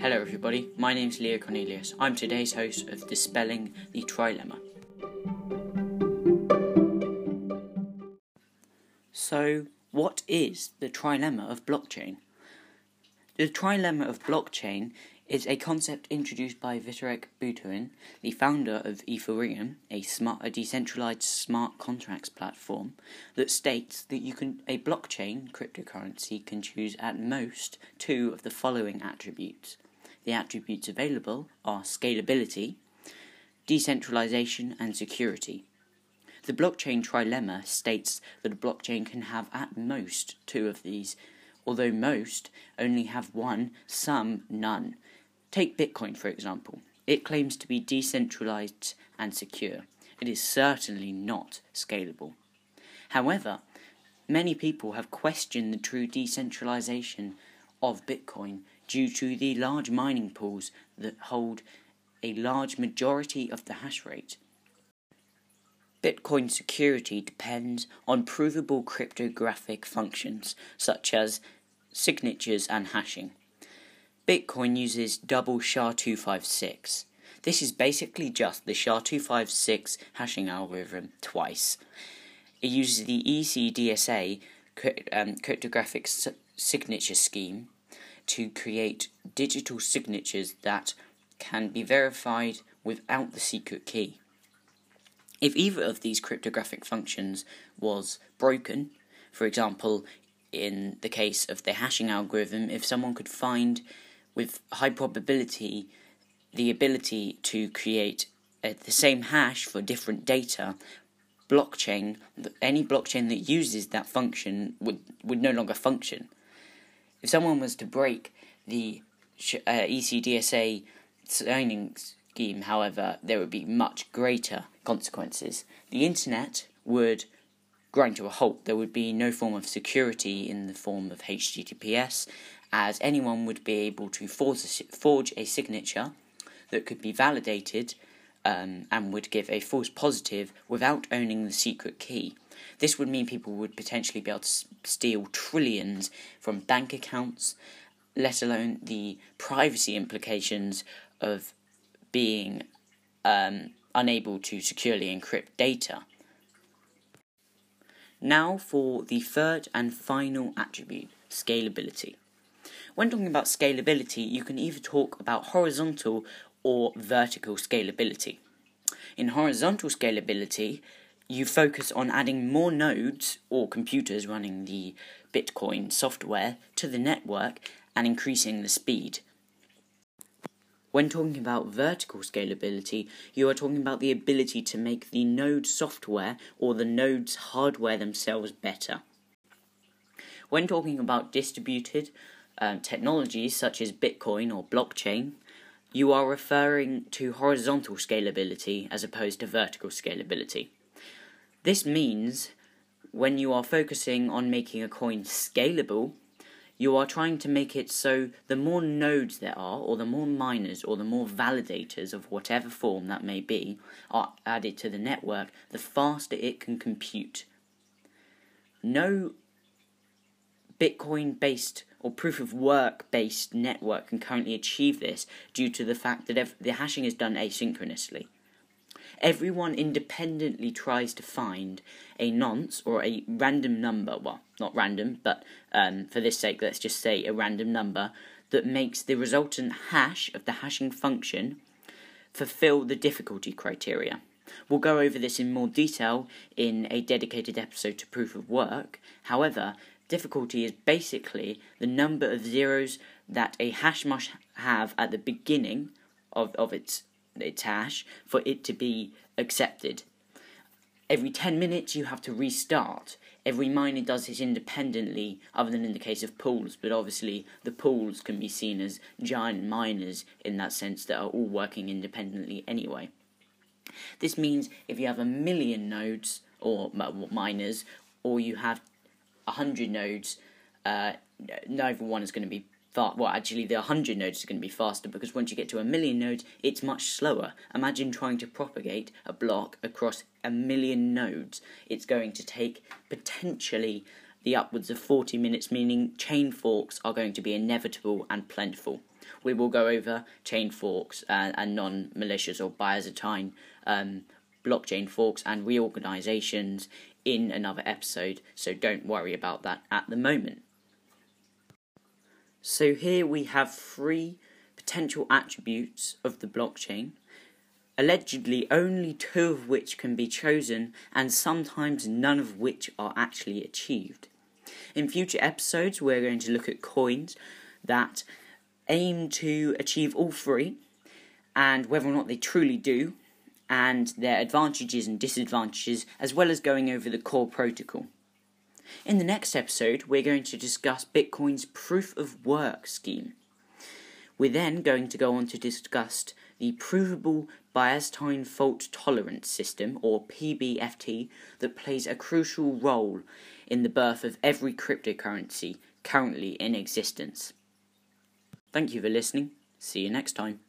Hello, everybody. My name's Leo Cornelius. I'm today's host of Dispelling the Trilemma. So, what is the trilemma of blockchain? The trilemma of blockchain is a concept introduced by Vitalik Buterin, the founder of Ethereum, a smart, a decentralized smart contracts platform, that states that you can a blockchain cryptocurrency can choose at most two of the following attributes. The attributes available are scalability, decentralization, and security. The blockchain trilemma states that a blockchain can have at most two of these, although most only have one, some none. Take Bitcoin, for example. It claims to be decentralized and secure. It is certainly not scalable. However, many people have questioned the true decentralization of Bitcoin due to the large mining pools that hold a large majority of the hash rate. Bitcoin security depends on provable cryptographic functions such as signatures and hashing. Bitcoin uses double SHA-256. This is basically just the SHA-256 hashing algorithm twice. It uses the ECDSA um, cryptographic signature scheme to create digital signatures that can be verified without the secret key. If either of these cryptographic functions was broken, for example, in the case of the hashing algorithm, if someone could find with high probability the ability to create uh, the same hash for different data, blockchain, any blockchain that uses that function would, would no longer function. If someone was to break the uh, ECDSA signing scheme, however, there would be much greater consequences. The internet would grind to a halt. There would be no form of security in the form of HTTPS, as anyone would be able to forge a, forge a signature that could be validated um, and would give a false positive without owning the secret key. This would mean people would potentially be able to steal trillions from bank accounts, let alone the privacy implications of being um, unable to securely encrypt data. Now for the third and final attribute scalability. When talking about scalability, you can either talk about horizontal or vertical scalability. In horizontal scalability, you focus on adding more nodes or computers running the Bitcoin software to the network and increasing the speed. When talking about vertical scalability, you are talking about the ability to make the node software or the node's hardware themselves better. When talking about distributed um, technologies such as Bitcoin or blockchain, you are referring to horizontal scalability as opposed to vertical scalability. This means when you are focusing on making a coin scalable, you are trying to make it so the more nodes there are, or the more miners, or the more validators of whatever form that may be, are added to the network, the faster it can compute. No Bitcoin based or proof of work based network can currently achieve this due to the fact that the hashing is done asynchronously. Everyone independently tries to find a nonce or a random number, well, not random, but um, for this sake, let's just say a random number that makes the resultant hash of the hashing function fulfill the difficulty criteria. We'll go over this in more detail in a dedicated episode to proof of work. However, difficulty is basically the number of zeros that a hash must have at the beginning of, of its its for it to be accepted. Every 10 minutes you have to restart. Every miner does this independently, other than in the case of pools, but obviously the pools can be seen as giant miners in that sense that are all working independently anyway. This means if you have a million nodes or miners, or you have 100 nodes, uh, neither one is going to be Well, actually, the 100 nodes is going to be faster because once you get to a million nodes, it's much slower. Imagine trying to propagate a block across a million nodes. It's going to take potentially the upwards of 40 minutes, meaning chain forks are going to be inevitable and plentiful. We will go over chain forks and, and non malicious or Byzantine um, blockchain forks and reorganizations in another episode, so don't worry about that at the moment. So, here we have three potential attributes of the blockchain allegedly only two of which can be chosen, and sometimes none of which are actually achieved. In future episodes, we're going to look at coins that aim to achieve all three, and whether or not they truly do, and their advantages and disadvantages, as well as going over the core protocol. In the next episode, we're going to discuss Bitcoin's proof of work scheme. We're then going to go on to discuss the Provable Byzantine Fault Tolerance System, or PBFT, that plays a crucial role in the birth of every cryptocurrency currently in existence. Thank you for listening. See you next time.